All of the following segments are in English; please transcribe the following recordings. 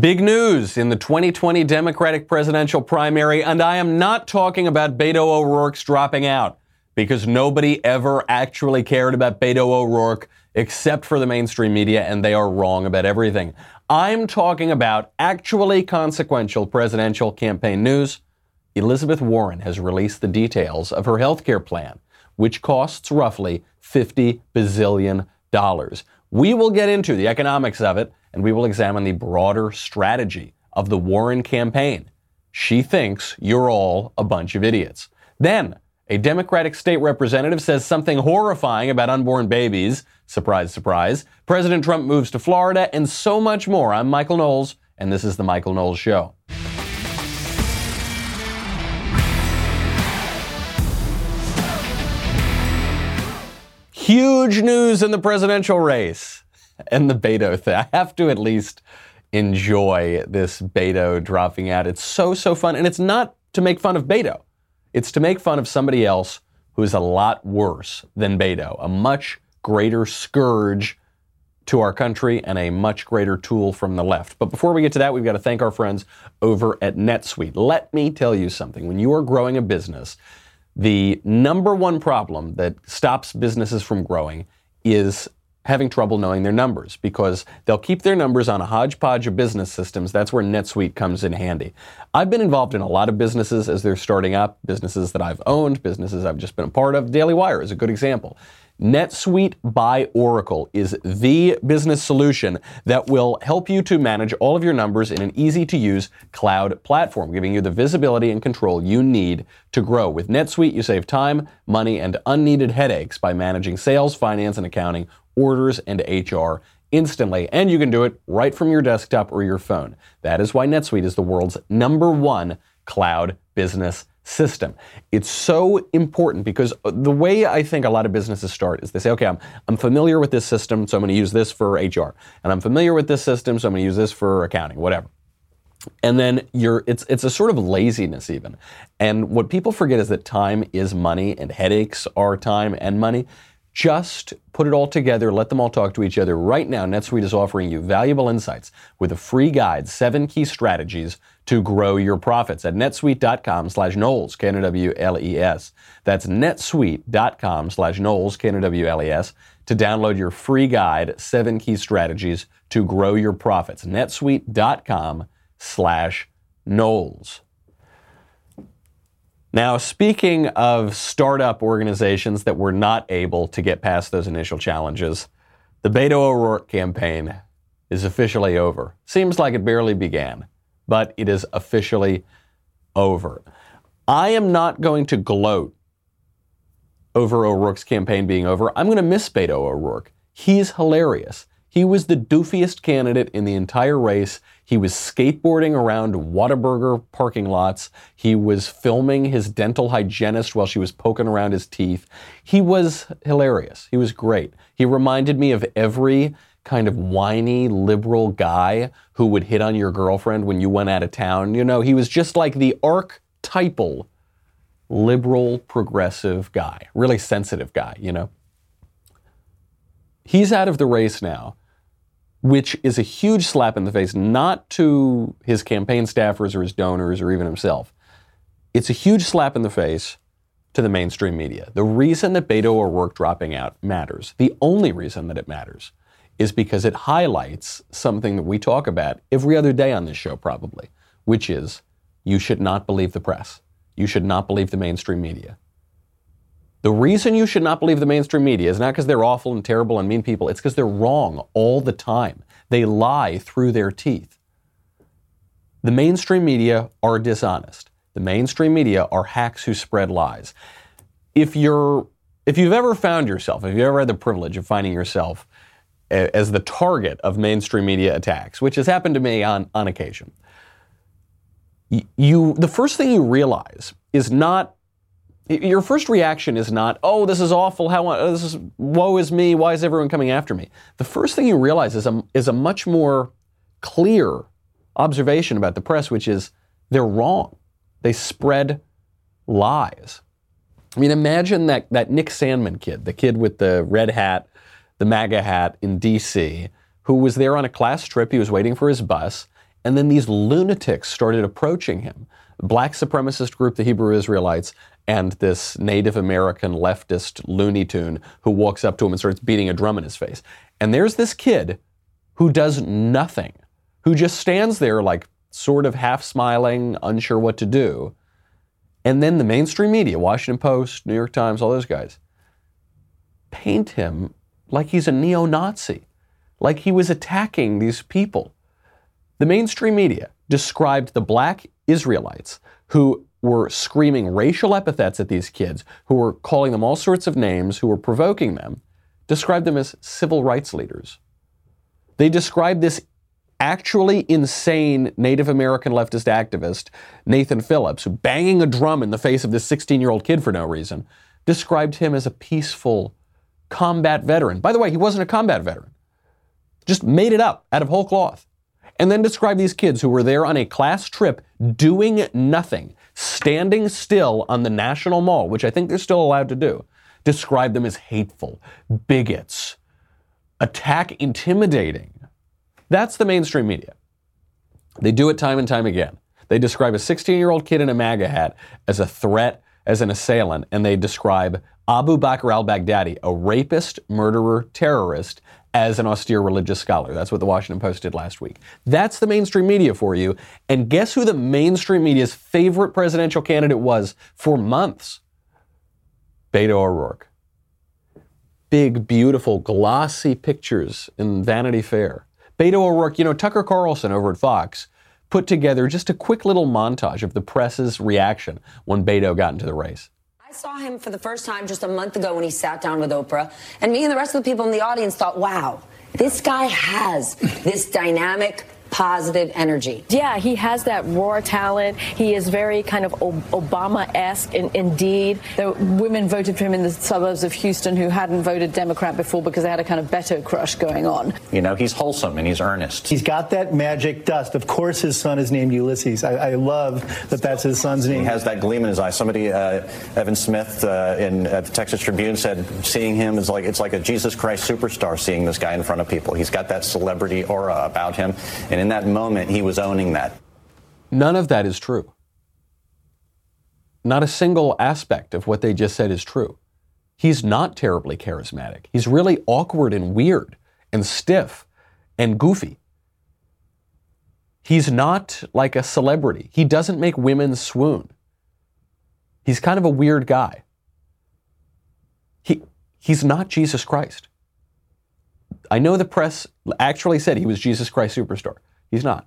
Big news in the 2020 Democratic presidential primary, and I am not talking about Beto O'Rourke's dropping out because nobody ever actually cared about Beto O'Rourke except for the mainstream media, and they are wrong about everything. I'm talking about actually consequential presidential campaign news. Elizabeth Warren has released the details of her health care plan, which costs roughly $50 bazillion. We will get into the economics of it and we will examine the broader strategy of the Warren campaign. She thinks you're all a bunch of idiots. Then, a Democratic state representative says something horrifying about unborn babies. Surprise, surprise. President Trump moves to Florida, and so much more. I'm Michael Knowles, and this is The Michael Knowles Show. Huge news in the presidential race and the Beto thing. I have to at least enjoy this Beto dropping out. It's so, so fun. And it's not to make fun of Beto, it's to make fun of somebody else who is a lot worse than Beto, a much greater scourge to our country and a much greater tool from the left. But before we get to that, we've got to thank our friends over at NetSuite. Let me tell you something. When you are growing a business, the number one problem that stops businesses from growing is having trouble knowing their numbers because they'll keep their numbers on a hodgepodge of business systems. That's where NetSuite comes in handy. I've been involved in a lot of businesses as they're starting up, businesses that I've owned, businesses I've just been a part of. Daily Wire is a good example. NetSuite by Oracle is the business solution that will help you to manage all of your numbers in an easy to use cloud platform, giving you the visibility and control you need to grow. With NetSuite, you save time, money, and unneeded headaches by managing sales, finance, and accounting, orders, and HR instantly, and you can do it right from your desktop or your phone. That is why NetSuite is the world's number one cloud business system. It's so important because uh, the way I think a lot of businesses start is they say, okay, I'm, I'm familiar with this system, so I'm going to use this for HR. And I'm familiar with this system, so I'm going to use this for accounting, whatever. And then you're it's it's a sort of laziness even. And what people forget is that time is money and headaches are time and money. Just put it all together, let them all talk to each other. Right now, NetSuite is offering you valuable insights with a free guide, seven key strategies to grow your profits at netsuite.com slash Knowles, K-N-O-W-L-E-S. That's netsuite.com slash Knowles, K-N-O-W-L-E-S, to download your free guide, seven key strategies to grow your profits. netsuite.com slash Knowles. Now, speaking of startup organizations that were not able to get past those initial challenges, the Beto O'Rourke campaign is officially over. Seems like it barely began, but it is officially over. I am not going to gloat over O'Rourke's campaign being over. I'm going to miss Beto O'Rourke. He's hilarious. He was the doofiest candidate in the entire race. He was skateboarding around Whataburger parking lots. He was filming his dental hygienist while she was poking around his teeth. He was hilarious. He was great. He reminded me of every kind of whiny liberal guy who would hit on your girlfriend when you went out of town. You know, he was just like the archetypal liberal progressive guy, really sensitive guy, you know. He's out of the race now which is a huge slap in the face, not to his campaign staffers or his donors or even himself. It's a huge slap in the face to the mainstream media. The reason that Beto O'Rourke dropping out matters, the only reason that it matters, is because it highlights something that we talk about every other day on this show, probably, which is you should not believe the press. You should not believe the mainstream media. The reason you should not believe the mainstream media is not because they're awful and terrible and mean people, it's because they're wrong all the time. They lie through their teeth. The mainstream media are dishonest. The mainstream media are hacks who spread lies. If you're if you've ever found yourself, if you've ever had the privilege of finding yourself as the target of mainstream media attacks, which has happened to me on, on occasion, you the first thing you realize is not your first reaction is not, oh, this is awful. How oh, this is woe is me. Why is everyone coming after me? The first thing you realize is a, is a much more clear observation about the press, which is they're wrong. They spread lies. I mean, imagine that, that Nick Sandmann kid, the kid with the red hat, the MAGA hat in D.C., who was there on a class trip. He was waiting for his bus, And then these lunatics started approaching him. Black supremacist group, the Hebrew Israelites, and this Native American leftist Looney Tune who walks up to him and starts beating a drum in his face. And there's this kid who does nothing, who just stands there like sort of half smiling, unsure what to do. And then the mainstream media, Washington Post, New York Times, all those guys, paint him like he's a neo Nazi, like he was attacking these people. The mainstream media described the black Israelites who were screaming racial epithets at these kids, who were calling them all sorts of names, who were provoking them, described them as civil rights leaders. They described this actually insane Native American leftist activist, Nathan Phillips, who banging a drum in the face of this 16 year old kid for no reason, described him as a peaceful combat veteran. By the way, he wasn't a combat veteran, just made it up out of whole cloth. And then described these kids who were there on a class trip doing nothing, standing still on the National Mall, which I think they're still allowed to do, described them as hateful, bigots, attack intimidating. That's the mainstream media. They do it time and time again. They describe a 16 year old kid in a MAGA hat as a threat, as an assailant, and they describe Abu Bakr al Baghdadi, a rapist, murderer, terrorist, as an austere religious scholar. That's what the Washington Post did last week. That's the mainstream media for you. And guess who the mainstream media's favorite presidential candidate was for months? Beto O'Rourke. Big, beautiful, glossy pictures in Vanity Fair. Beto O'Rourke, you know, Tucker Carlson over at Fox put together just a quick little montage of the press's reaction when Beto got into the race. Saw him for the first time just a month ago when he sat down with Oprah, and me and the rest of the people in the audience thought, wow, this guy has this dynamic, positive energy. Yeah, he has that raw talent. He is very kind of Obama-esque in, indeed. The women voted for him in the suburbs of Houston who hadn't voted Democrat before because they had a kind of Beto crush going on. You know, he's wholesome and he's earnest. He's got that magic dust. Of course, his son is named Ulysses. I, I love that that's his son's name. He has that gleam in his eye. Somebody, uh, Evan Smith uh, in at the Texas Tribune said, seeing him is like it's like a Jesus Christ superstar. Seeing this guy in front of people, he's got that celebrity aura about him, and in that moment, he was owning that. None of that is true. Not a single aspect of what they just said is true. He's not terribly charismatic. He's really awkward and weird and stiff and goofy. He's not like a celebrity. He doesn't make women swoon. He's kind of a weird guy. He, he's not Jesus Christ. I know the press actually said he was Jesus Christ Superstar. He's not.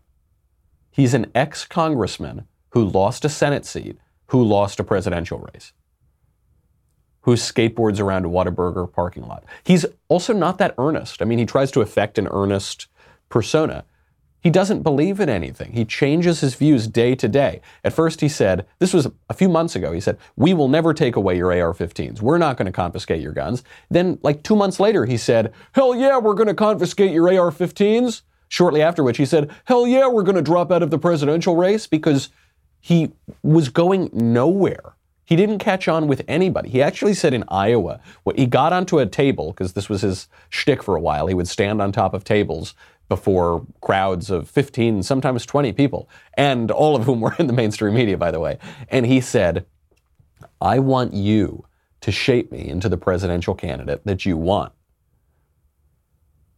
He's an ex congressman who lost a Senate seat, who lost a presidential race, who skateboards around a Whataburger parking lot. He's also not that earnest. I mean, he tries to affect an earnest persona. He doesn't believe in anything. He changes his views day to day. At first, he said, this was a few months ago, he said, We will never take away your AR 15s. We're not going to confiscate your guns. Then, like two months later, he said, Hell yeah, we're going to confiscate your AR 15s. Shortly after which, he said, Hell yeah, we're going to drop out of the presidential race because he was going nowhere. He didn't catch on with anybody. He actually said in Iowa, he got onto a table, because this was his shtick for a while. He would stand on top of tables before crowds of 15, sometimes 20 people, and all of whom were in the mainstream media, by the way. And he said, I want you to shape me into the presidential candidate that you want.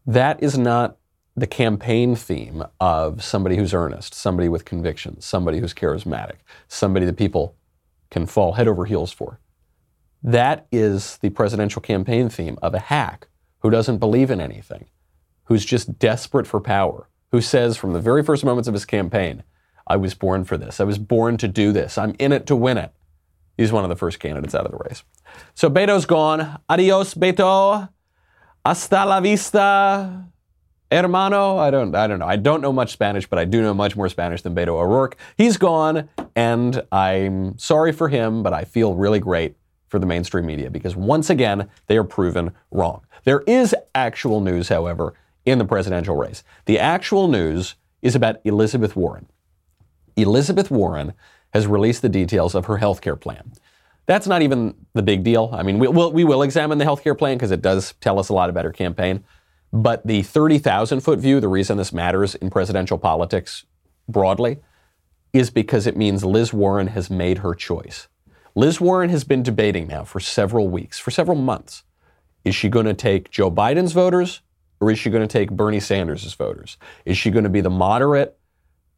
That is not the campaign theme of somebody who's earnest, somebody with convictions, somebody who's charismatic, somebody that people can fall head over heels for. That is the presidential campaign theme of a hack who doesn't believe in anything, who's just desperate for power, who says from the very first moments of his campaign, I was born for this. I was born to do this. I'm in it to win it. He's one of the first candidates out of the race. So Beto's gone. Adios, Beto. Hasta la vista, hermano. I don't, I don't know. I don't know much Spanish, but I do know much more Spanish than Beto O'Rourke. He's gone, and I'm sorry for him, but I feel really great for the mainstream media because once again, they are proven wrong. There is actual news, however, in the presidential race. The actual news is about Elizabeth Warren. Elizabeth Warren has released the details of her health care plan. That's not even the big deal. I mean, we will, we will examine the health care plan because it does tell us a lot about her campaign. But the 30,000 foot view, the reason this matters in presidential politics broadly is because it means Liz Warren has made her choice. Liz Warren has been debating now for several weeks, for several months. Is she going to take Joe Biden's voters or is she going to take Bernie Sanders' voters? Is she going to be the moderate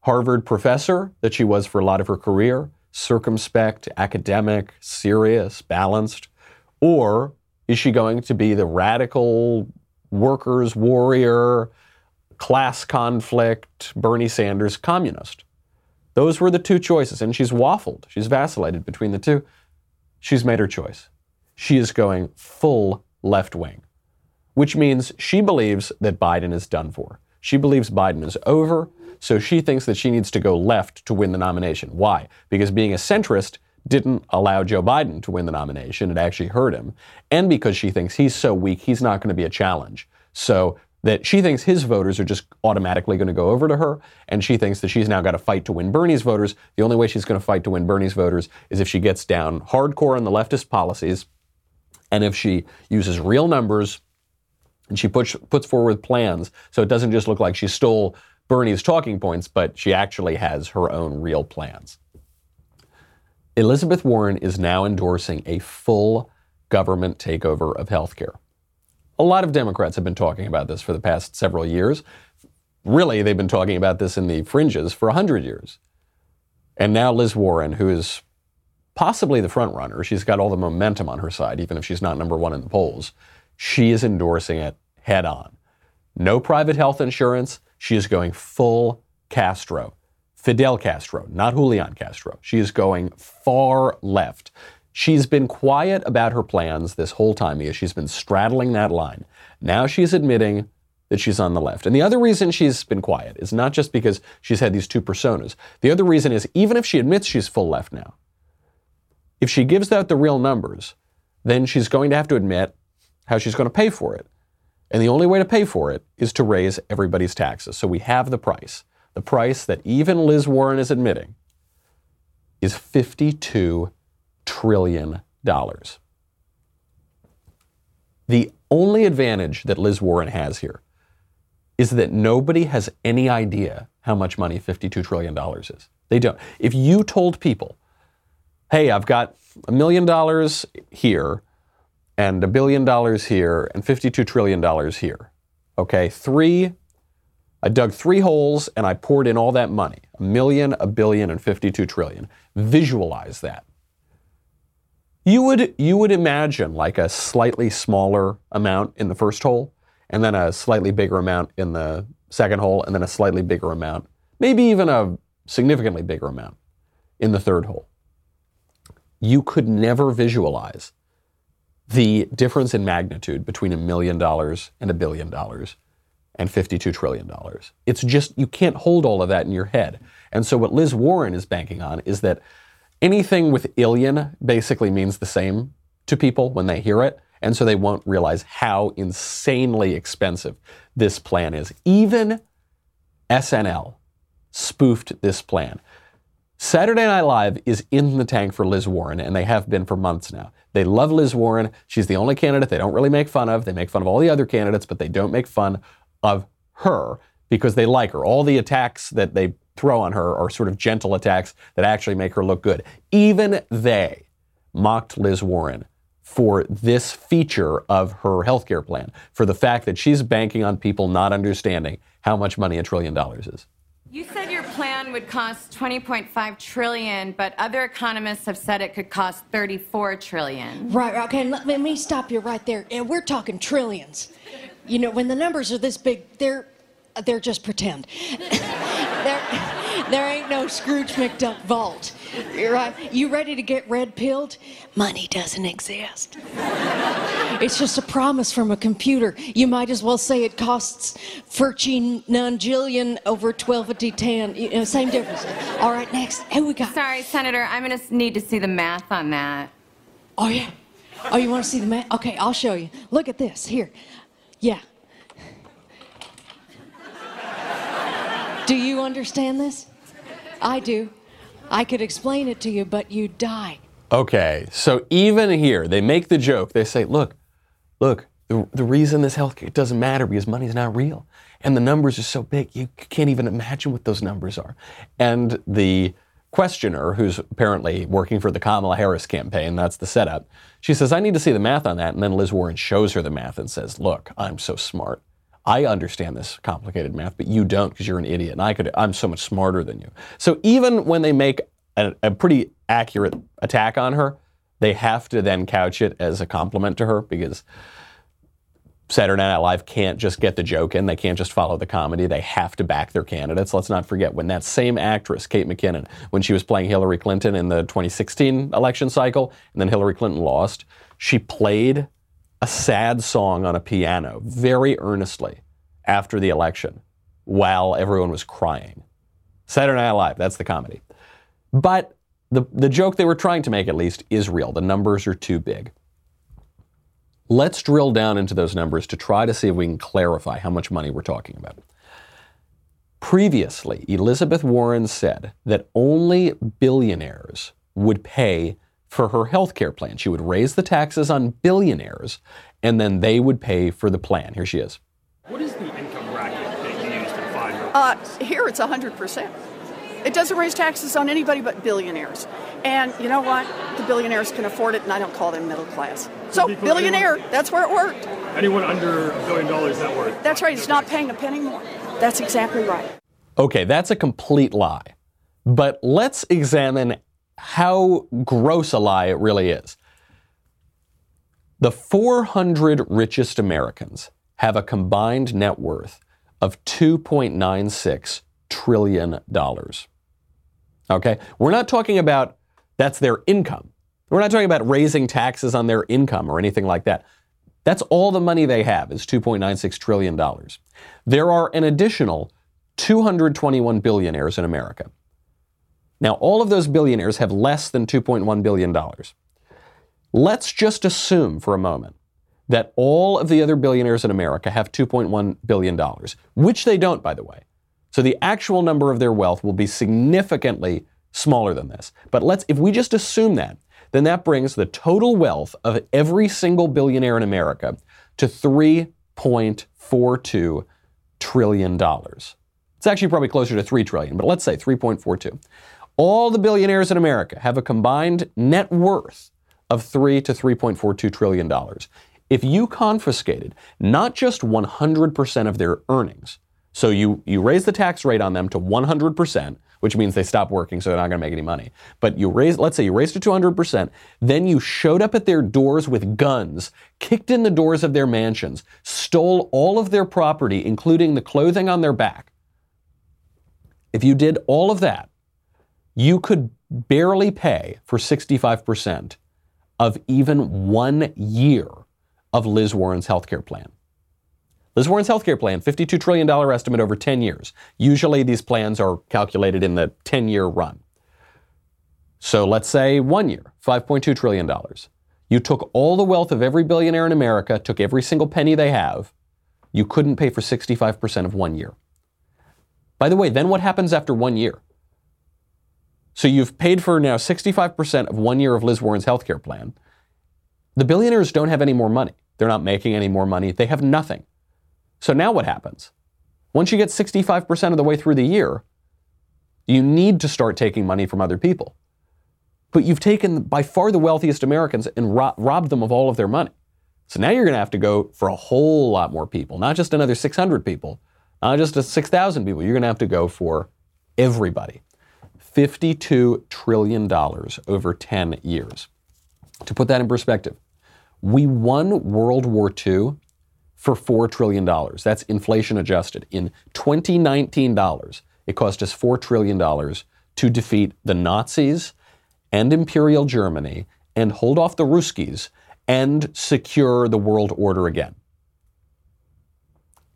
Harvard professor that she was for a lot of her career, circumspect, academic, serious, balanced? Or is she going to be the radical workers' warrior, class conflict, Bernie Sanders communist? Those were the two choices, and she's waffled. She's vacillated between the two. She's made her choice. She is going full left wing, which means she believes that Biden is done for. She believes Biden is over, so she thinks that she needs to go left to win the nomination. Why? Because being a centrist didn't allow Joe Biden to win the nomination. It actually hurt him. And because she thinks he's so weak, he's not going to be a challenge. So that she thinks his voters are just automatically going to go over to her, and she thinks that she's now got to fight to win Bernie's voters. The only way she's going to fight to win Bernie's voters is if she gets down hardcore on the leftist policies, and if she uses real numbers, and she puts puts forward plans, so it doesn't just look like she stole Bernie's talking points, but she actually has her own real plans. Elizabeth Warren is now endorsing a full government takeover of healthcare. A lot of Democrats have been talking about this for the past several years. Really, they've been talking about this in the fringes for 100 years. And now Liz Warren, who is possibly the front runner, she's got all the momentum on her side, even if she's not number one in the polls, she is endorsing it head on. No private health insurance. She is going full Castro. Fidel Castro, not Julian Castro. She is going far left. She's been quiet about her plans this whole time because she's been straddling that line. Now she's admitting that she's on the left. And the other reason she's been quiet is not just because she's had these two personas. The other reason is even if she admits she's full left now, if she gives out the real numbers, then she's going to have to admit how she's going to pay for it. And the only way to pay for it is to raise everybody's taxes. So we have the price. The price that even Liz Warren is admitting is 52 trillion dollars. The only advantage that Liz Warren has here is that nobody has any idea how much money $52 trillion is. They don't. If you told people, hey, I've got a million dollars here and a billion dollars here and $52 trillion here, okay, three, I dug three holes and I poured in all that money a million, a billion, and 52 trillion. Visualize that. You would, you would imagine like a slightly smaller amount in the first hole, and then a slightly bigger amount in the second hole, and then a slightly bigger amount, maybe even a significantly bigger amount in the third hole. You could never visualize the difference in magnitude between a million dollars and a billion dollars and $52 trillion. It's just, you can't hold all of that in your head. And so, what Liz Warren is banking on is that anything with illion basically means the same to people when they hear it. And so they won't realize how insanely expensive this plan is. Even SNL spoofed this plan. Saturday Night Live is in the tank for Liz Warren, and they have been for months now. They love Liz Warren. She's the only candidate they don't really make fun of. They make fun of all the other candidates, but they don't make fun of her because they like her. All the attacks that they throw on her are sort of gentle attacks that actually make her look good. Even they mocked Liz Warren for this feature of her healthcare plan, for the fact that she's banking on people not understanding how much money a trillion dollars is. You said your plan would cost 20.5 trillion, but other economists have said it could cost 34 trillion. Right, okay, let, let me stop you right there. And we're talking trillions. You know, when the numbers are this big, they're they're just pretend. there, there ain't no Scrooge McDuck vault. You're right. You ready to get red pilled? Money doesn't exist. it's just a promise from a computer. You might as well say it costs 13 nonjillion over 12 to 10. You know, same difference. All right, next. Who we got? Sorry, Senator, I'm going to need to see the math on that. Oh, yeah. Oh, you want to see the math? Okay, I'll show you. Look at this. Here. Yeah. Do you understand this? I do. I could explain it to you, but you'd die. Okay, so even here, they make the joke. They say, look, look, the, the reason this health care doesn't matter because money's not real. And the numbers are so big, you can't even imagine what those numbers are. And the questioner, who's apparently working for the Kamala Harris campaign, that's the setup, she says, I need to see the math on that. And then Liz Warren shows her the math and says, Look, I'm so smart. I understand this complicated math, but you don't because you're an idiot. And I could, I'm so much smarter than you. So even when they make a, a pretty accurate attack on her, they have to then couch it as a compliment to her because Saturday Night Live can't just get the joke in. They can't just follow the comedy. They have to back their candidates. Let's not forget when that same actress, Kate McKinnon, when she was playing Hillary Clinton in the 2016 election cycle, and then Hillary Clinton lost, she played a sad song on a piano very earnestly after the election while everyone was crying. Saturday Night Live, that's the comedy. But the, the joke they were trying to make, at least, is real. The numbers are too big. Let's drill down into those numbers to try to see if we can clarify how much money we're talking about. Previously, Elizabeth Warren said that only billionaires would pay for her health care plan. She would raise the taxes on billionaires and then they would pay for the plan. Here she is. What is the income bracket that you use to define her? Uh, here it's 100%. It doesn't raise taxes on anybody but billionaires. And you know what? The billionaires can afford it, and I don't call them middle class. So, billionaire, that's where it worked. Anyone under a billion dollars net worth. That's right, It's not paying a penny more. That's exactly right. Okay, that's a complete lie. But let's examine how gross a lie it really is. The 400 richest Americans have a combined net worth of $2.96 trillion. Okay? We're not talking about that's their income. We're not talking about raising taxes on their income or anything like that. That's all the money they have is $2.96 trillion. There are an additional 221 billionaires in America. Now, all of those billionaires have less than $2.1 billion. Let's just assume for a moment that all of the other billionaires in America have $2.1 billion, which they don't, by the way. So the actual number of their wealth will be significantly smaller than this. But let's, if we just assume that, then that brings the total wealth of every single billionaire in America to $3.42 trillion. It's actually probably closer to 3 trillion, but let's say 3.42. All the billionaires in America have a combined net worth of 3 to 3.42 trillion dollars. If you confiscated not just 100% of their earnings, so you, you raise the tax rate on them to 100%, which means they stop working, so they're not going to make any money. But you raise, let's say you raised it to 100%, then you showed up at their doors with guns, kicked in the doors of their mansions, stole all of their property, including the clothing on their back. If you did all of that, you could barely pay for 65% of even one year of Liz Warren's healthcare plan. Liz Warren's healthcare plan, $52 trillion estimate over 10 years. Usually these plans are calculated in the 10 year run. So let's say one year, $5.2 trillion. You took all the wealth of every billionaire in America, took every single penny they have. You couldn't pay for 65% of one year. By the way, then what happens after one year? So you've paid for now 65% of one year of Liz Warren's healthcare plan. The billionaires don't have any more money. They're not making any more money. They have nothing. So now what happens? Once you get 65% of the way through the year, you need to start taking money from other people. But you've taken by far the wealthiest Americans and ro- robbed them of all of their money. So now you're going to have to go for a whole lot more people, not just another 600 people, not just 6,000 people. You're going to have to go for everybody. $52 trillion over 10 years. To put that in perspective, we won World War II for $4 trillion. That's inflation adjusted. In 2019 dollars, it cost us $4 trillion to defeat the Nazis and Imperial Germany and hold off the Ruskies and secure the world order again.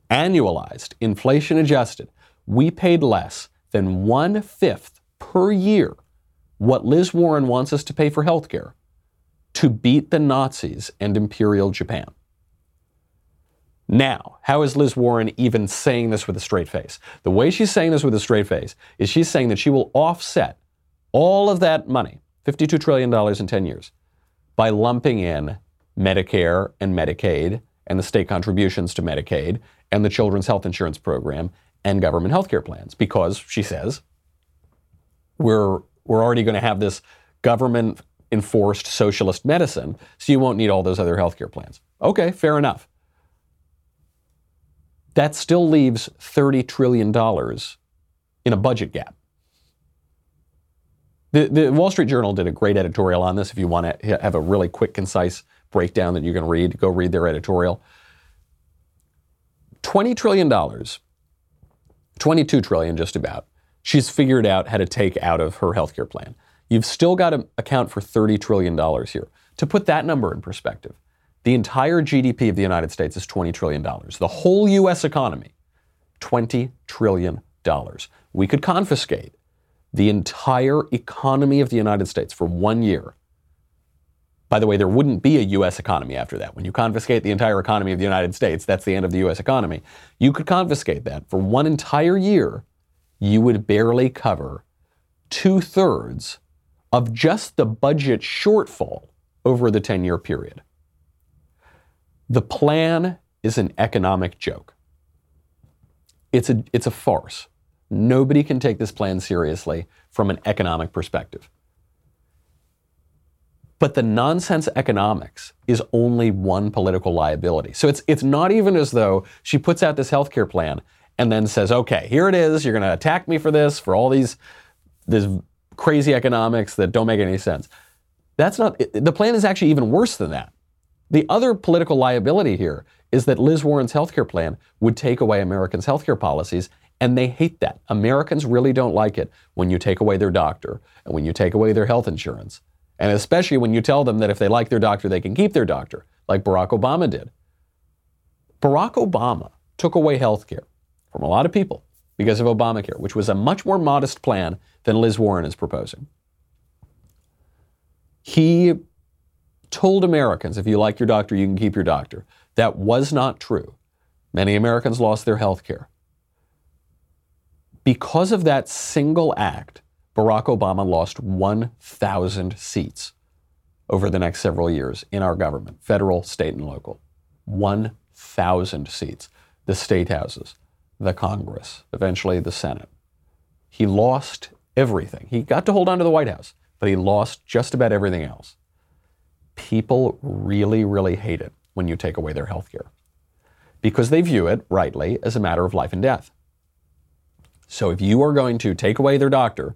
Annualized, inflation adjusted, we paid less than one fifth per year what Liz Warren wants us to pay for healthcare to beat the Nazis and Imperial Japan. Now, how is Liz Warren even saying this with a straight face? The way she's saying this with a straight face is she's saying that she will offset all of that money, $52 trillion in 10 years, by lumping in Medicare and Medicaid and the state contributions to Medicaid and the Children's Health Insurance Program and government health care plans because she says we're we're already going to have this government enforced socialist medicine, so you won't need all those other health care plans. Okay, fair enough. That still leaves $30 trillion in a budget gap. The, the Wall Street Journal did a great editorial on this. If you want to have a really quick, concise breakdown that you can read, go read their editorial. $20 trillion, 22 trillion just about, she's figured out how to take out of her healthcare plan. You've still got to account for $30 trillion here. To put that number in perspective, the entire GDP of the United States is $20 trillion. The whole US economy, $20 trillion. We could confiscate the entire economy of the United States for one year. By the way, there wouldn't be a US economy after that. When you confiscate the entire economy of the United States, that's the end of the US economy. You could confiscate that for one entire year, you would barely cover two thirds of just the budget shortfall over the 10 year period. The plan is an economic joke. It's a, it's a farce. Nobody can take this plan seriously from an economic perspective. But the nonsense economics is only one political liability. So it's, it's not even as though she puts out this healthcare plan and then says, okay, here it is. You're going to attack me for this, for all these, this crazy economics that don't make any sense. That's not, the plan is actually even worse than that. The other political liability here is that Liz Warren's healthcare plan would take away Americans' healthcare policies, and they hate that. Americans really don't like it when you take away their doctor and when you take away their health insurance, and especially when you tell them that if they like their doctor, they can keep their doctor, like Barack Obama did. Barack Obama took away health care from a lot of people because of Obamacare, which was a much more modest plan than Liz Warren is proposing. He told Americans if you like your doctor, you can keep your doctor. That was not true. Many Americans lost their health care. Because of that single act, Barack Obama lost 1,000 seats over the next several years in our government, federal, state, and local. 1,000 seats. The state houses, the Congress, eventually the Senate. He lost everything. He got to hold on to the White House, but he lost just about everything else. People really, really hate it when you take away their health care because they view it, rightly, as a matter of life and death. So if you are going to take away their doctor,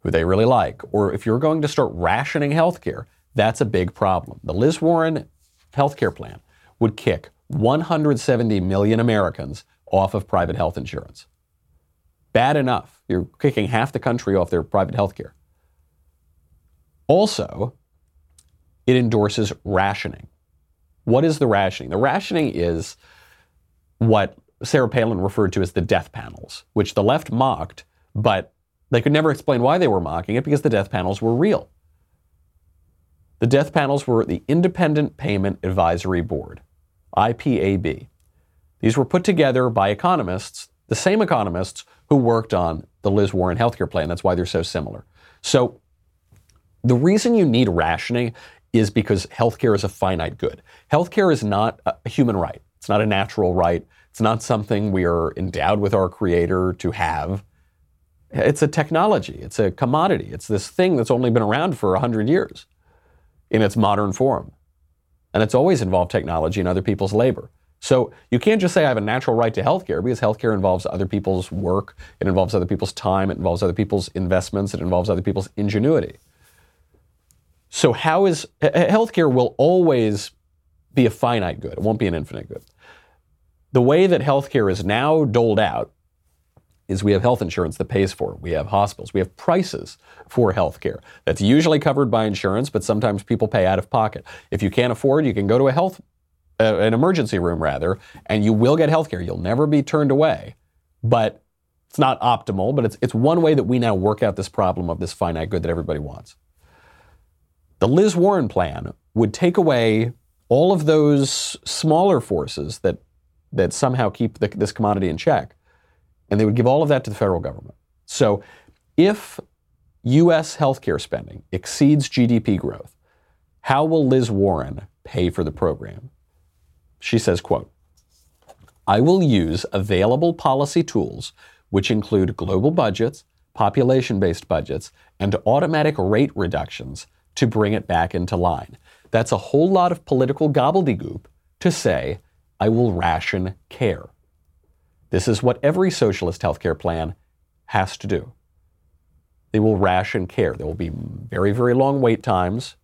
who they really like, or if you're going to start rationing health care, that's a big problem. The Liz Warren health care plan would kick 170 million Americans off of private health insurance. Bad enough. You're kicking half the country off their private health care. Also, it endorses rationing. What is the rationing? The rationing is what Sarah Palin referred to as the death panels, which the left mocked, but they could never explain why they were mocking it because the death panels were real. The death panels were the Independent Payment Advisory Board, IPAB. These were put together by economists, the same economists who worked on the Liz Warren healthcare plan. That's why they're so similar. So, the reason you need rationing is because healthcare is a finite good. Healthcare is not a human right, it's not a natural right, it's not something we are endowed with our Creator to have. It's a technology, it's a commodity, it's this thing that's only been around for 100 years in its modern form. And it's always involved technology and other people's labor. So you can't just say I have a natural right to healthcare because healthcare involves other people's work, it involves other people's time, it involves other people's investments, it involves other people's ingenuity. So how is healthcare will always be a finite good. It won't be an infinite good. The way that healthcare is now doled out is we have health insurance that pays for it. We have hospitals. We have prices for healthcare. That's usually covered by insurance, but sometimes people pay out of pocket. If you can't afford, you can go to a health uh, an emergency room rather, and you will get healthcare. You'll never be turned away. But it's not optimal, but it's it's one way that we now work out this problem of this finite good that everybody wants. The Liz Warren plan would take away all of those smaller forces that, that somehow keep the, this commodity in check, and they would give all of that to the federal government. So if U.S. healthcare spending exceeds GDP growth, how will Liz Warren pay for the program? She says, quote, I will use available policy tools, which include global budgets, population based budgets, and automatic rate reductions to bring it back into line. That's a whole lot of political gobbledygook to say, I will ration care. This is what every socialist healthcare plan has to do. They will ration care. There will be very, very long wait times,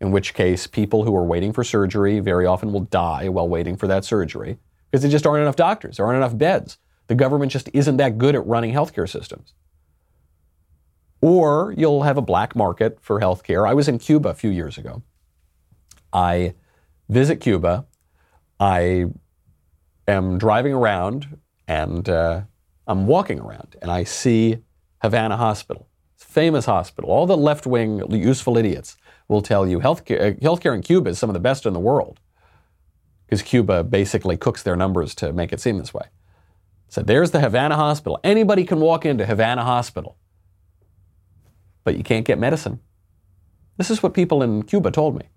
in which case people who are waiting for surgery very often will die while waiting for that surgery because there just aren't enough doctors, there aren't enough beds. The government just isn't that good at running healthcare systems. Or you'll have a black market for healthcare. I was in Cuba a few years ago. I visit Cuba. I am driving around and uh, I'm walking around and I see Havana Hospital, famous hospital. All the left wing useful idiots will tell you healthcare, uh, healthcare in Cuba is some of the best in the world because Cuba basically cooks their numbers to make it seem this way. So there's the Havana Hospital. Anybody can walk into Havana Hospital, but you can't get medicine. This is what people in Cuba told me.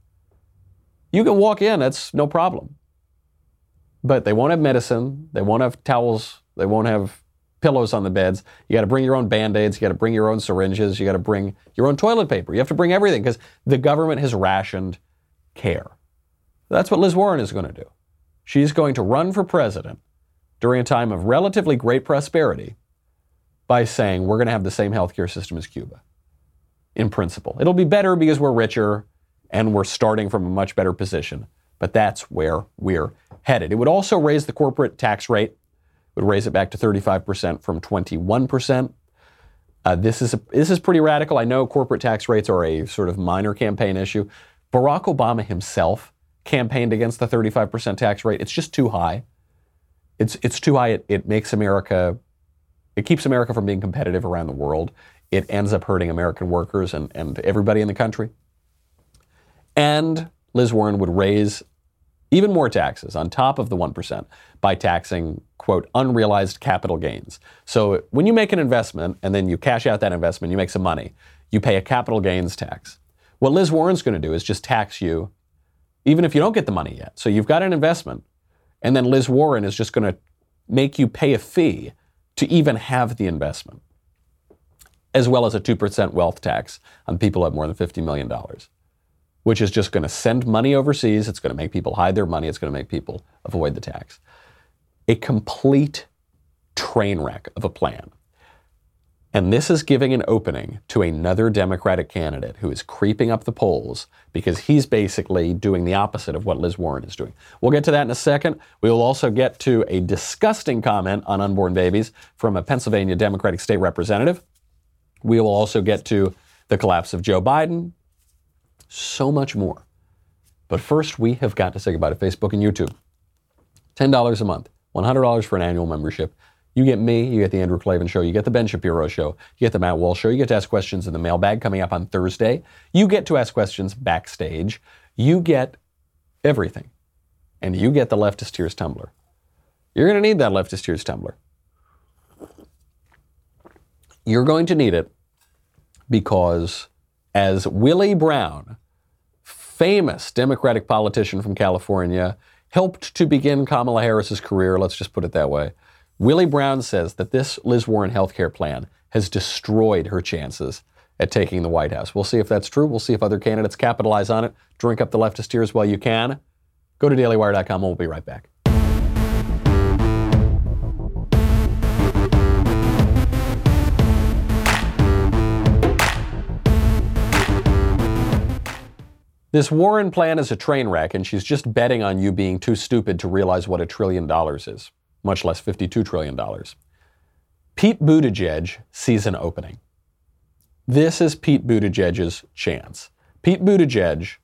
You can walk in, that's no problem. But they won't have medicine, they won't have towels, they won't have pillows on the beds. You got to bring your own band aids, you got to bring your own syringes, you got to bring your own toilet paper. You have to bring everything because the government has rationed care. That's what Liz Warren is going to do. She's going to run for president during a time of relatively great prosperity by saying we're going to have the same healthcare system as Cuba in principle. It'll be better because we're richer and we're starting from a much better position, but that's where we're headed. It would also raise the corporate tax rate, it would raise it back to 35% from 21%. Uh, this is a, this is pretty radical. I know corporate tax rates are a sort of minor campaign issue. Barack Obama himself campaigned against the 35% tax rate. It's just too high. It's, it's too high. It, it makes America, it keeps America from being competitive around the world. It ends up hurting American workers and, and everybody in the country. And Liz Warren would raise even more taxes on top of the 1% by taxing, quote, unrealized capital gains. So when you make an investment and then you cash out that investment, you make some money, you pay a capital gains tax. What Liz Warren's going to do is just tax you even if you don't get the money yet. So you've got an investment, and then Liz Warren is just going to make you pay a fee to even have the investment, as well as a 2% wealth tax on people who have more than $50 million, which is just going to send money overseas. It's going to make people hide their money. It's going to make people avoid the tax. A complete train wreck of a plan. And this is giving an opening to another Democratic candidate who is creeping up the polls because he's basically doing the opposite of what Liz Warren is doing. We'll get to that in a second. We will also get to a disgusting comment on unborn babies from a Pennsylvania Democratic state representative. We will also get to the collapse of Joe Biden. So much more. But first, we have got to say goodbye to Facebook and YouTube. $10 a month, $100 for an annual membership. You get me, you get the Andrew Klavan Show, you get the Ben Shapiro Show, you get the Matt Walsh Show, you get to ask questions in the mailbag coming up on Thursday. You get to ask questions backstage. You get everything. And you get the Leftist Tears Tumbler. You're going to need that Leftist Tears Tumbler. You're going to need it because, as Willie Brown, famous Democratic politician from California, helped to begin Kamala Harris's career, let's just put it that way. Willie Brown says that this Liz Warren healthcare plan has destroyed her chances at taking the White House. We'll see if that's true. We'll see if other candidates capitalize on it. Drink up the leftist tears while you can. Go to dailywire.com. And we'll be right back. This Warren plan is a train wreck, and she's just betting on you being too stupid to realize what a trillion dollars is much less $52 trillion. Pete Buttigieg sees an opening. This is Pete Buttigieg's chance. Pete Buttigieg,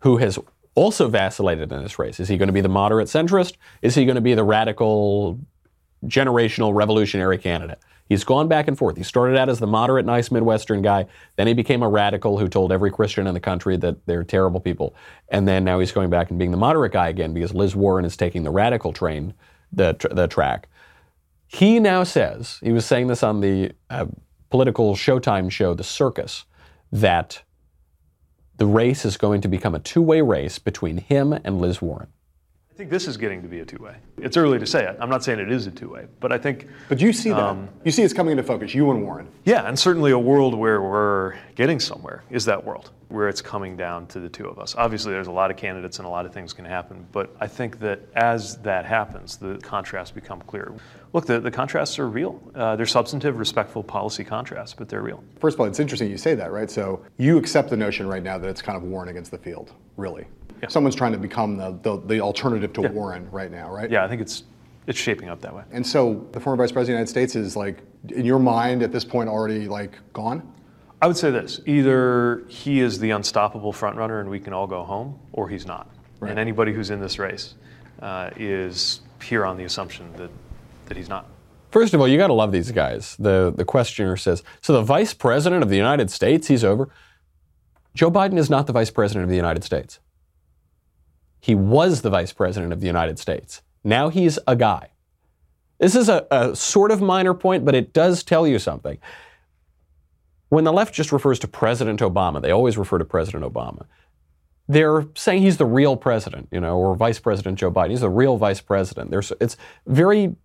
who has also vacillated in this race, is he going to be the moderate centrist? Is he going to be the radical, generational, revolutionary candidate? He's gone back and forth. He started out as the moderate, nice Midwestern guy. Then he became a radical who told every Christian in the country that they're terrible people. And then now he's going back and being the moderate guy again because Liz Warren is taking the radical train the, the track. He now says, he was saying this on the uh, political Showtime show, The Circus, that the race is going to become a two way race between him and Liz Warren. I think this is getting to be a two-way. It's early to say it. I'm not saying it is a two-way, but I think. But you see that. Um, you see it's coming into focus. You and Warren. Yeah, and certainly a world where we're getting somewhere is that world where it's coming down to the two of us. Obviously, there's a lot of candidates and a lot of things can happen, but I think that as that happens, the contrasts become clear. Look, the, the contrasts are real. Uh, they're substantive, respectful policy contrasts, but they're real. First of all, it's interesting you say that, right? So you accept the notion right now that it's kind of Warren against the field, really. Someone's trying to become the, the, the alternative to Warren right now, right? Yeah, I think it's it's shaping up that way. And so the former vice president of the United States is like, in your mind at this point, already like gone? I would say this: either he is the unstoppable frontrunner and we can all go home, or he's not. Right. And anybody who's in this race uh, is here on the assumption that that he's not. First of all, you got to love these guys. The the questioner says, "So the vice president of the United States, he's over." Joe Biden is not the vice president of the United States. He was the vice president of the United States. Now he's a guy. This is a, a sort of minor point, but it does tell you something. When the left just refers to President Obama, they always refer to President Obama. They're saying he's the real president, you know, or Vice President Joe Biden. He's the real vice president. There's, it's very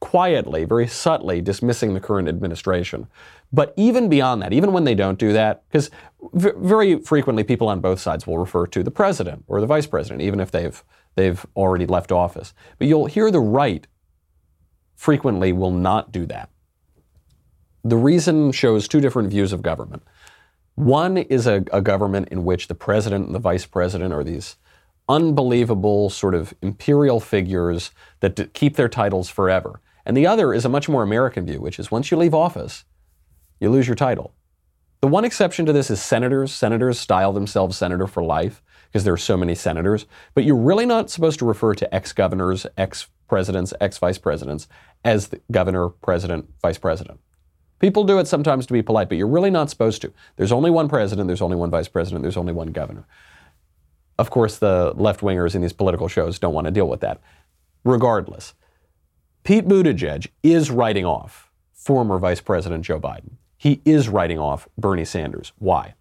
quietly, very subtly dismissing the current administration. But even beyond that, even when they don't do that, because v- very frequently people on both sides will refer to the president or the vice president, even if they've they've already left office. But you'll hear the right frequently will not do that. The reason shows two different views of government. One is a, a government in which the president and the vice president are these unbelievable sort of imperial figures that d- keep their titles forever. And the other is a much more American view, which is once you leave office, you lose your title. The one exception to this is senators. Senators style themselves senator for life because there are so many senators. But you're really not supposed to refer to ex governors, ex presidents, ex vice presidents as governor, president, vice president. People do it sometimes to be polite, but you're really not supposed to. There's only one president, there's only one vice president, there's only one governor. Of course, the left wingers in these political shows don't want to deal with that. Regardless, Pete Buttigieg is writing off former Vice President Joe Biden. He is writing off Bernie Sanders. Why?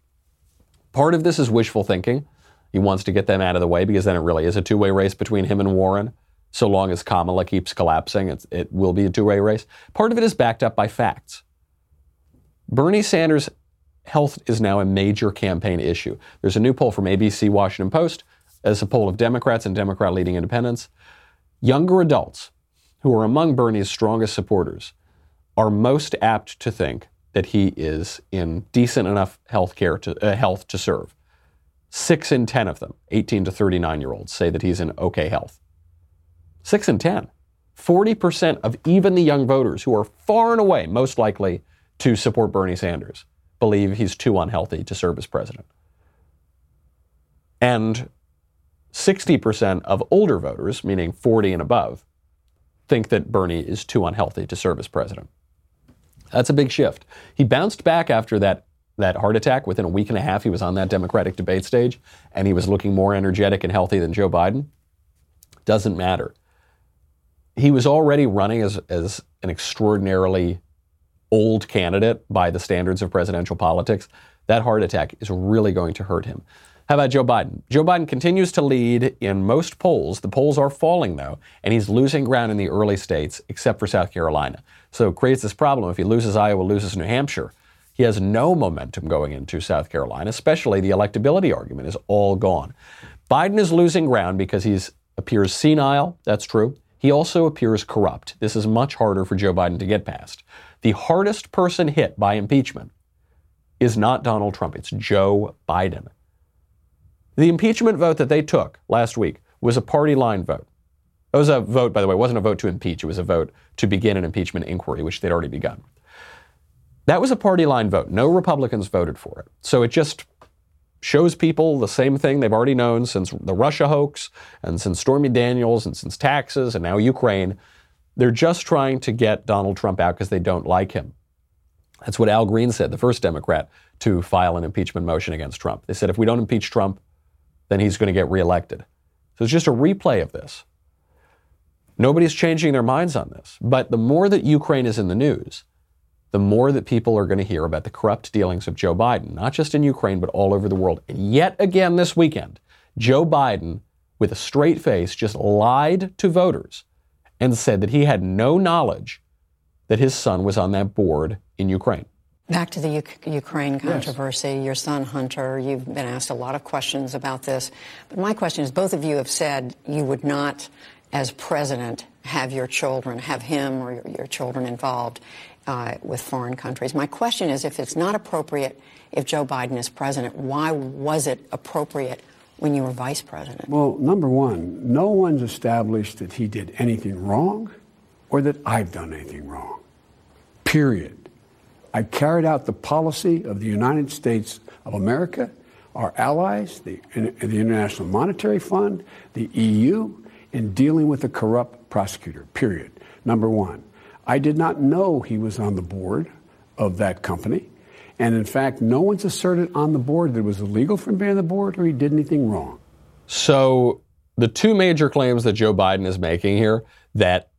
Part of this is wishful thinking. He wants to get them out of the way because then it really is a two way race between him and Warren. So long as Kamala keeps collapsing, it will be a two way race. Part of it is backed up by facts. Bernie Sanders' health is now a major campaign issue. There's a new poll from ABC Washington Post as a poll of Democrats and Democrat leading independents. Younger adults, who are among Bernie's strongest supporters, are most apt to think that he is in decent enough health care to, uh, health to serve. Six in 10 of them, 18 to 39 year olds, say that he's in okay health. Six in 10. 40% of even the young voters who are far and away most likely to support Bernie Sanders believe he's too unhealthy to serve as president. And 60% of older voters, meaning 40 and above, think that Bernie is too unhealthy to serve as president. That's a big shift. He bounced back after that, that heart attack. Within a week and a half, he was on that Democratic debate stage, and he was looking more energetic and healthy than Joe Biden. Doesn't matter. He was already running as, as an extraordinarily old candidate by the standards of presidential politics. That heart attack is really going to hurt him. How about Joe Biden? Joe Biden continues to lead in most polls. The polls are falling, though, and he's losing ground in the early states, except for South Carolina. So it creates this problem. If he loses Iowa, loses New Hampshire, he has no momentum going into South Carolina, especially the electability argument is all gone. Biden is losing ground because he appears senile. That's true. He also appears corrupt. This is much harder for Joe Biden to get past. The hardest person hit by impeachment is not Donald Trump, it's Joe Biden. The impeachment vote that they took last week was a party line vote. It was a vote, by the way, it wasn't a vote to impeach, it was a vote to begin an impeachment inquiry, which they'd already begun. That was a party line vote. No Republicans voted for it. So it just shows people the same thing they've already known since the Russia hoax and since Stormy Daniels and since taxes and now Ukraine. They're just trying to get Donald Trump out because they don't like him. That's what Al Green said, the first Democrat to file an impeachment motion against Trump. They said if we don't impeach Trump, then he's going to get reelected. So it's just a replay of this. Nobody's changing their minds on this. But the more that Ukraine is in the news, the more that people are going to hear about the corrupt dealings of Joe Biden, not just in Ukraine, but all over the world. And yet again this weekend, Joe Biden with a straight face, just lied to voters and said that he had no knowledge that his son was on that board in Ukraine. Back to the U- Ukraine controversy. Yes. Your son, Hunter, you've been asked a lot of questions about this. But my question is both of you have said you would not, as president, have your children, have him or your, your children involved uh, with foreign countries. My question is if it's not appropriate if Joe Biden is president, why was it appropriate when you were vice president? Well, number one, no one's established that he did anything wrong or that I've done anything wrong. Period. I carried out the policy of the United States of America, our allies, the, the International Monetary Fund, the EU, in dealing with a corrupt prosecutor, period. Number one. I did not know he was on the board of that company. And in fact, no one's asserted on the board that it was illegal for him to be on the board or he did anything wrong. So, the two major claims that Joe Biden is making here that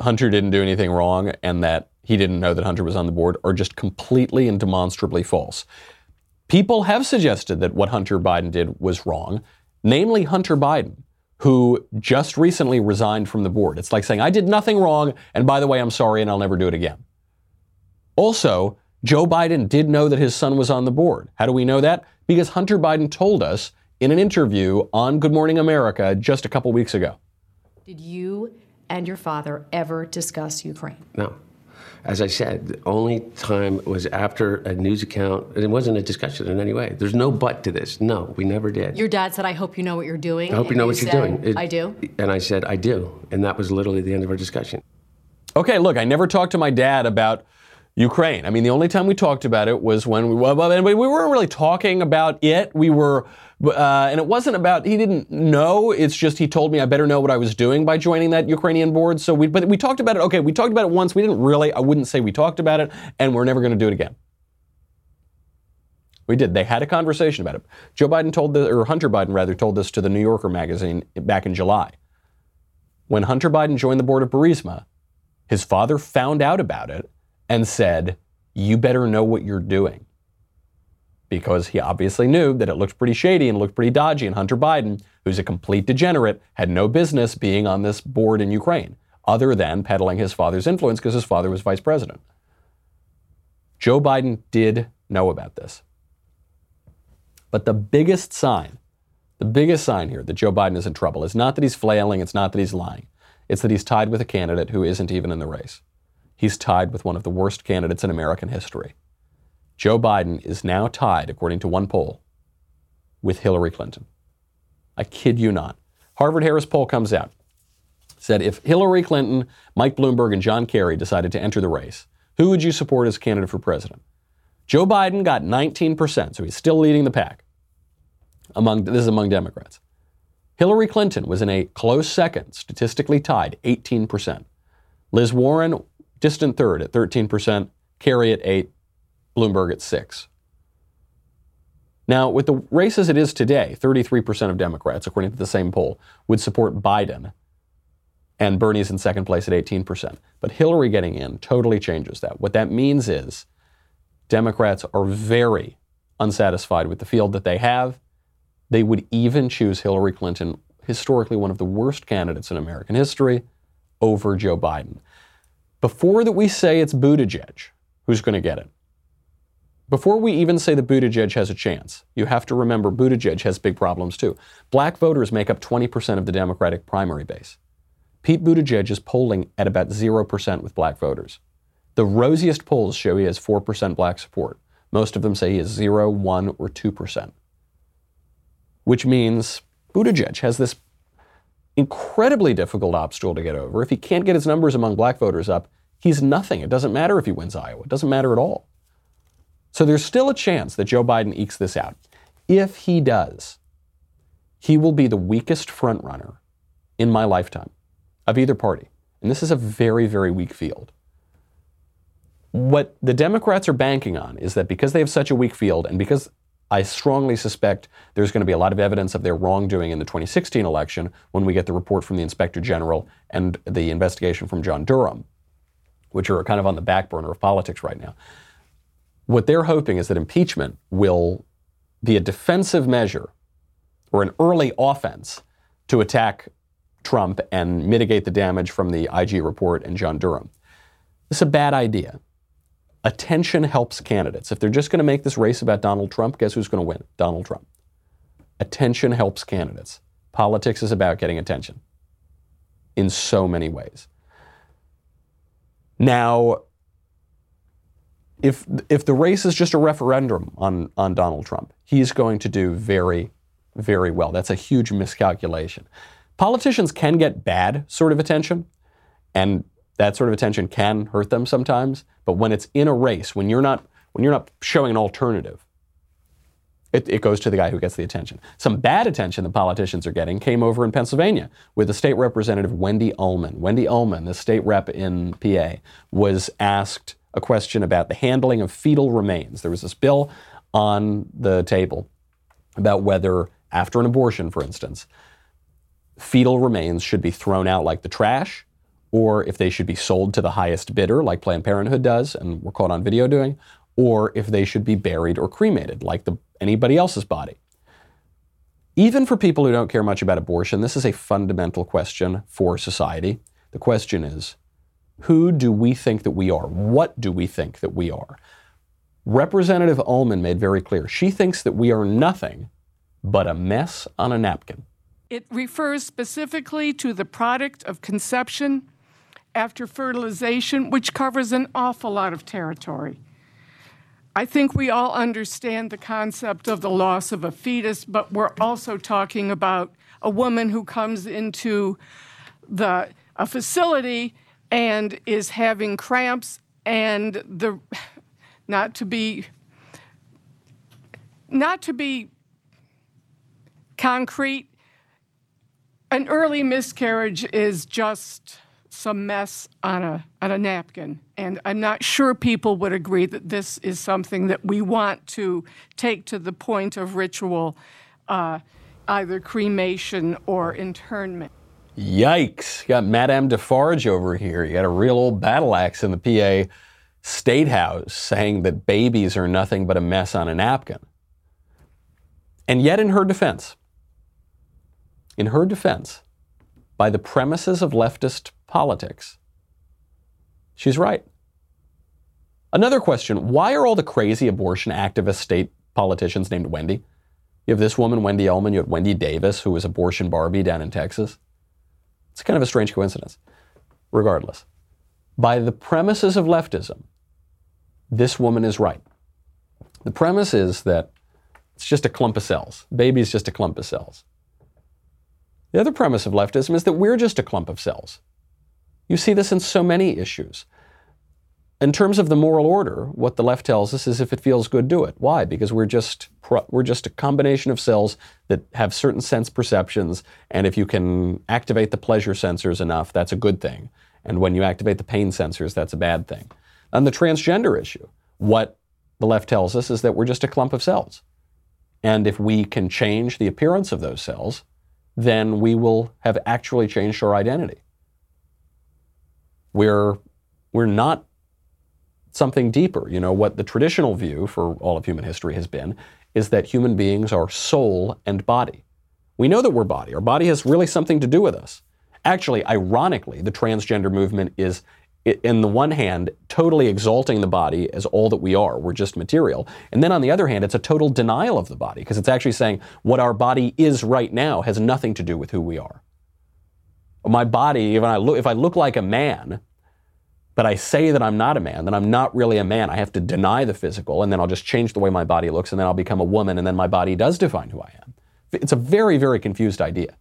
Hunter didn't do anything wrong and that he didn't know that Hunter was on the board are just completely and demonstrably false. People have suggested that what Hunter Biden did was wrong, namely Hunter Biden, who just recently resigned from the board. It's like saying, I did nothing wrong, and by the way, I'm sorry, and I'll never do it again. Also, Joe Biden did know that his son was on the board. How do we know that? Because Hunter Biden told us in an interview on Good Morning America just a couple weeks ago. Did you and your father ever discuss Ukraine? No. As I said, the only time was after a news account. It wasn't a discussion in any way. There's no but to this. No, we never did. Your dad said, I hope you know what you're doing. I hope you know what you you're doing. It, I do. And I said, I do. And that was literally the end of our discussion. Okay, look, I never talked to my dad about Ukraine. I mean, the only time we talked about it was when we well, and we weren't really talking about it. We were, uh, and it wasn't about he didn't know. It's just he told me I better know what I was doing by joining that Ukrainian board. So we, but we talked about it. Okay, we talked about it once. We didn't really. I wouldn't say we talked about it, and we're never going to do it again. We did. They had a conversation about it. Joe Biden told the, or Hunter Biden rather, told this to the New Yorker magazine back in July. When Hunter Biden joined the board of Burisma, his father found out about it and said, You better know what you're doing. Because he obviously knew that it looked pretty shady and looked pretty dodgy, and Hunter Biden, who's a complete degenerate, had no business being on this board in Ukraine, other than peddling his father's influence because his father was vice president. Joe Biden did know about this. But the biggest sign, the biggest sign here that Joe Biden is in trouble is not that he's flailing, it's not that he's lying. It's that he's tied with a candidate who isn't even in the race he's tied with one of the worst candidates in American history. Joe Biden is now tied, according to one poll, with Hillary Clinton. I kid you not. Harvard Harris poll comes out. Said if Hillary Clinton, Mike Bloomberg, and John Kerry decided to enter the race, who would you support as candidate for president? Joe Biden got 19%, so he's still leading the pack. Among this is among Democrats. Hillary Clinton was in a close second, statistically tied, 18%. Liz Warren distant third at 13%, Kerry at 8, Bloomberg at 6. Now, with the race as it is today, 33% of Democrats, according to the same poll, would support Biden, and Bernie's in second place at 18%. But Hillary getting in totally changes that. What that means is Democrats are very unsatisfied with the field that they have. They would even choose Hillary Clinton, historically one of the worst candidates in American history, over Joe Biden before that we say it's Buttigieg who's going to get it, before we even say that Buttigieg has a chance, you have to remember Buttigieg has big problems too. Black voters make up 20% of the Democratic primary base. Pete Buttigieg is polling at about 0% with black voters. The rosiest polls show he has 4% black support. Most of them say he is 0, 1, or 2%. Which means Buttigieg has this incredibly difficult obstacle to get over. If he can't get his numbers among black voters up, he's nothing. It doesn't matter if he wins Iowa. It doesn't matter at all. So there's still a chance that Joe Biden ekes this out. If he does, he will be the weakest frontrunner in my lifetime of either party. And this is a very, very weak field. What the Democrats are banking on is that because they have such a weak field and because I strongly suspect there's going to be a lot of evidence of their wrongdoing in the 2016 election when we get the report from the Inspector General and the investigation from John Durham, which are kind of on the back burner of politics right now. What they're hoping is that impeachment will be a defensive measure or an early offense to attack Trump and mitigate the damage from the IG report and John Durham. It's a bad idea. Attention helps candidates. If they're just going to make this race about Donald Trump, guess who's going to win? Donald Trump. Attention helps candidates. Politics is about getting attention in so many ways. Now, if if the race is just a referendum on, on Donald Trump, he's going to do very, very well. That's a huge miscalculation. Politicians can get bad sort of attention, and that sort of attention can hurt them sometimes. But when it's in a race, when you're not when you're not showing an alternative, it, it, goes to the guy who gets the attention. Some bad attention the politicians are getting came over in Pennsylvania with the state representative Wendy Ullman. Wendy Ullman, the state rep in PA, was asked a question about the handling of fetal remains. There was this bill on the table about whether, after an abortion, for instance, fetal remains should be thrown out like the trash, or if they should be sold to the highest bidder, like Planned Parenthood does, and we're caught on video doing, or if they should be buried or cremated, like the, anybody else's body. Even for people who don't care much about abortion, this is a fundamental question for society. The question is who do we think that we are? What do we think that we are? Representative Ullman made very clear she thinks that we are nothing but a mess on a napkin. It refers specifically to the product of conception after fertilization, which covers an awful lot of territory. I think we all understand the concept of the loss of a fetus, but we're also talking about a woman who comes into the a facility and is having cramps and the not to be not to be concrete an early miscarriage is just some mess on a on a napkin and i'm not sure people would agree that this is something that we want to take to the point of ritual uh, either cremation or internment Yikes. Got Madame Defarge over here. You got a real old battle axe in the PA State House saying that babies are nothing but a mess on a napkin. And yet, in her defense, in her defense, by the premises of leftist politics, she's right. Another question why are all the crazy abortion activist state politicians named Wendy? You have this woman, Wendy Ullman, you have Wendy Davis, who was abortion Barbie down in Texas. It's kind of a strange coincidence. Regardless, by the premises of leftism, this woman is right. The premise is that it's just a clump of cells. Baby is just a clump of cells. The other premise of leftism is that we're just a clump of cells. You see this in so many issues. In terms of the moral order, what the left tells us is if it feels good, do it. Why? Because we're just we're just a combination of cells that have certain sense perceptions, and if you can activate the pleasure sensors enough, that's a good thing. And when you activate the pain sensors, that's a bad thing. On the transgender issue, what the left tells us is that we're just a clump of cells. And if we can change the appearance of those cells, then we will have actually changed our identity. We're, we're not something deeper. You know, what the traditional view for all of human history has been is that human beings are soul and body. We know that we're body. Our body has really something to do with us. Actually, ironically, the transgender movement is, in the one hand, totally exalting the body as all that we are. We're just material. And then on the other hand, it's a total denial of the body because it's actually saying what our body is right now has nothing to do with who we are. My body, if I look, if I look like a man, but I say that I'm not a man, then I'm not really a man. I have to deny the physical, and then I'll just change the way my body looks, and then I'll become a woman, and then my body does define who I am. It's a very, very confused idea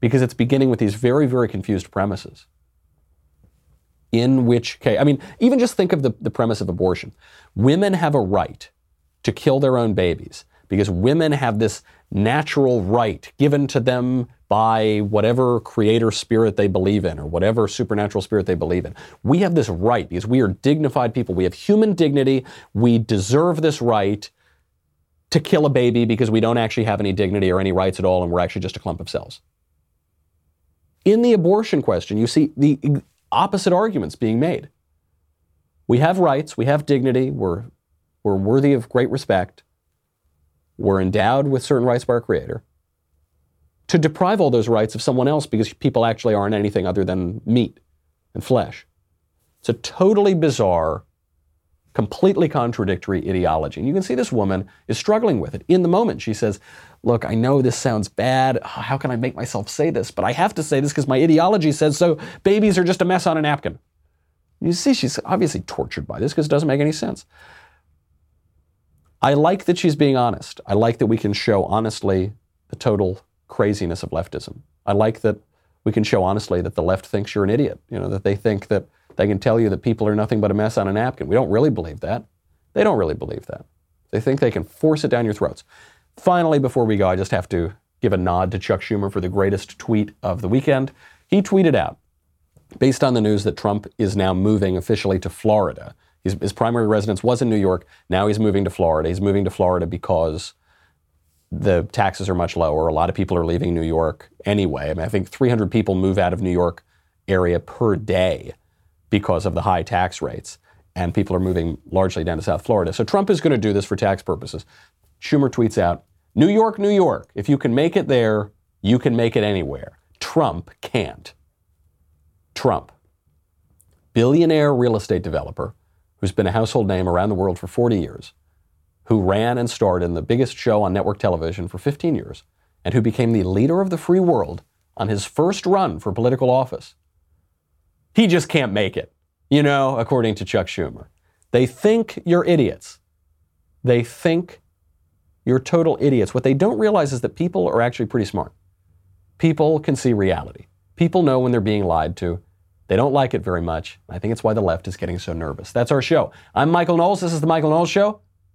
because it's beginning with these very, very confused premises. In which case, I mean, even just think of the, the premise of abortion. Women have a right to kill their own babies because women have this natural right given to them by whatever creator spirit they believe in or whatever supernatural spirit they believe in. We have this right because we are dignified people. We have human dignity. We deserve this right to kill a baby because we don't actually have any dignity or any rights at all and we're actually just a clump of cells. In the abortion question, you see the opposite arguments being made. We have rights, we have dignity, we're, we're worthy of great respect, we're endowed with certain rights by our Creator to deprive all those rights of someone else because people actually aren't anything other than meat and flesh. It's a totally bizarre, completely contradictory ideology. And you can see this woman is struggling with it. In the moment, she says, Look, I know this sounds bad. How can I make myself say this? But I have to say this because my ideology says so. Babies are just a mess on a napkin. You see, she's obviously tortured by this because it doesn't make any sense. I like that she's being honest. I like that we can show honestly the total craziness of leftism. I like that we can show honestly that the left thinks you're an idiot. You know, that they think that they can tell you that people are nothing but a mess on a napkin. We don't really believe that. They don't really believe that. They think they can force it down your throats. Finally, before we go, I just have to give a nod to Chuck Schumer for the greatest tweet of the weekend. He tweeted out, based on the news that Trump is now moving officially to Florida, his, his primary residence was in New York. Now he's moving to Florida. He's moving to Florida because the taxes are much lower. A lot of people are leaving New York anyway. I mean, I think 300 people move out of New York area per day because of the high tax rates, and people are moving largely down to South Florida. So Trump is going to do this for tax purposes. Schumer tweets out, New York, New York, if you can make it there, you can make it anywhere. Trump can't. Trump, billionaire real estate developer who's been a household name around the world for 40 years, who ran and starred in the biggest show on network television for 15 years, and who became the leader of the free world on his first run for political office. He just can't make it, you know, according to Chuck Schumer. They think you're idiots. They think you're total idiots. What they don't realize is that people are actually pretty smart. People can see reality. People know when they're being lied to. They don't like it very much. I think it's why the left is getting so nervous. That's our show. I'm Michael Knowles. This is The Michael Knowles Show.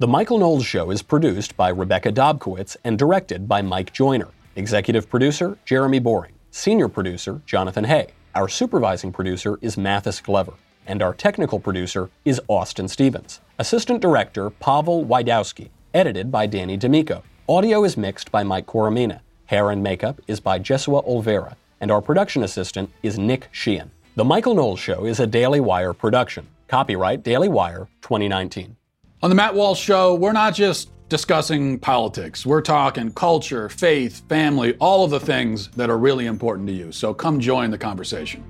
The Michael Knowles Show is produced by Rebecca Dobkowitz and directed by Mike Joyner. Executive producer, Jeremy Boring. Senior producer, Jonathan Hay. Our supervising producer is Mathis Glover. And our technical producer is Austin Stevens. Assistant director, Pavel Wydowski. Edited by Danny D'Amico. Audio is mixed by Mike Coromina. Hair and makeup is by Jesua Olvera. And our production assistant is Nick Sheehan. The Michael Knowles Show is a Daily Wire production. Copyright Daily Wire 2019. On the Matt Walsh Show, we're not just discussing politics. We're talking culture, faith, family, all of the things that are really important to you. So come join the conversation.